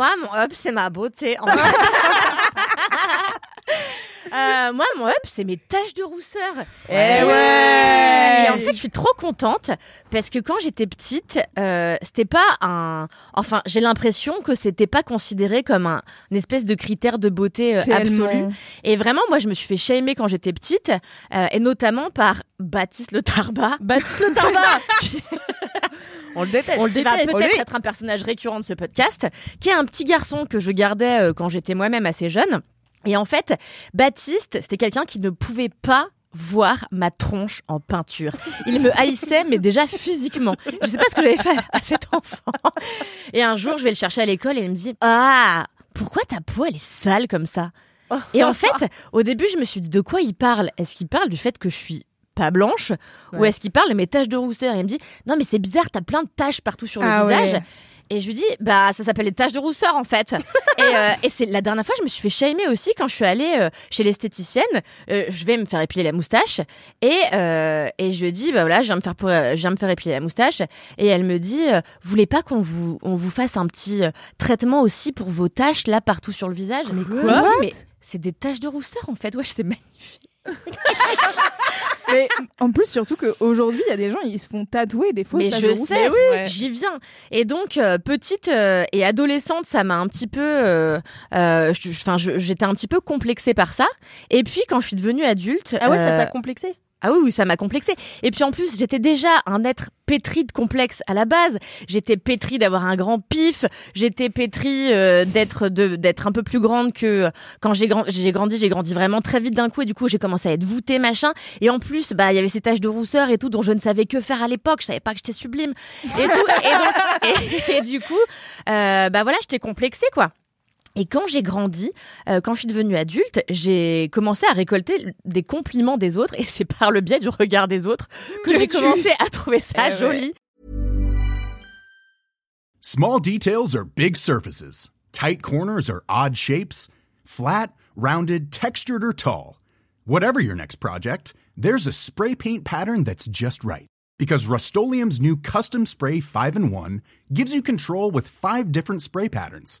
Moi, mon up, c'est ma beauté. En Euh, moi, mon up, c'est mes taches de rousseur. Eh ouais. Et en fait, je suis trop contente parce que quand j'étais petite, euh, c'était pas un. Enfin, j'ai l'impression que c'était pas considéré comme un une espèce de critère de beauté euh, absolu. Et vraiment, moi, je me suis fait shamer quand j'étais petite, euh, et notamment par Baptiste Le Tarba. Baptiste Le Tarba On le déteste. On le peut-être être un personnage récurrent de ce podcast, qui est un petit garçon que je gardais euh, quand j'étais moi-même assez jeune. Et en fait, Baptiste, c'était quelqu'un qui ne pouvait pas voir ma tronche en peinture. Il me haïssait, mais déjà physiquement. Je sais pas ce que j'avais fait à cet enfant. Et un jour, je vais le chercher à l'école et il me dit Ah, pourquoi ta peau, elle est sale comme ça? Et en fait, au début, je me suis dit De quoi il parle? Est-ce qu'il parle du fait que je suis pas blanche ou Ouais. est-ce qu'il parle de mes taches de rousseur? Et il me dit Non, mais c'est bizarre, t'as plein de taches partout sur le Ah visage. ouais. Et je lui dis, bah, ça s'appelle les taches de rousseur, en fait. et euh, et c'est la dernière fois, je me suis fait shamer aussi quand je suis allée euh, chez l'esthéticienne. Euh, je vais me faire épiler la moustache. Et, et je lui dis, bah voilà, je viens me faire, pour, je viens me faire épiler la moustache. Et elle me dit, vous voulez pas qu'on vous, on vous fasse un petit traitement aussi pour vos taches, là, partout sur le visage? Mais quoi mais c'est des taches de rousseur, en fait. Ouais, c'est magnifique. Mais en plus, surtout qu'aujourd'hui, il y a des gens, ils se font tatouer des fausses Mais je sais, Ouais. J'y viens. Et donc, euh, petite euh, et adolescente, ça m'a un petit peu. euh, euh, Enfin, j'étais un petit peu complexée par ça. Et puis, quand je suis devenue adulte. Ah ouais, ça t'a complexé ah oui, ça m'a complexée. Et puis en plus, j'étais déjà un être pétri de complexes à la base. J'étais pétri d'avoir un grand pif. J'étais pétri euh, d'être d'être un peu plus grande que quand j'ai grand, j'ai grandi. J'ai grandi vraiment très vite d'un coup et du coup j'ai commencé à être voûtée machin. Et en plus, bah il y avait ces taches de rousseur et tout dont je ne savais que faire à l'époque. Je savais pas que j'étais sublime et- et du coup, euh, bah voilà, j'étais complexée quoi. Et quand j'ai grandi, euh, quand je suis devenue adulte, j'ai commencé à récolter des compliments des autres et c'est par le biais du regard des autres que j'ai commencé à trouver ça Eh ouais. joli. Small details are big surfaces. Tight corners are odd shapes. Flat, rounded, textured, or tall. Whatever your next project, there's a spray paint pattern that's just right. Because Rust new Custom Spray 5 in 1 gives you control with five different spray patterns.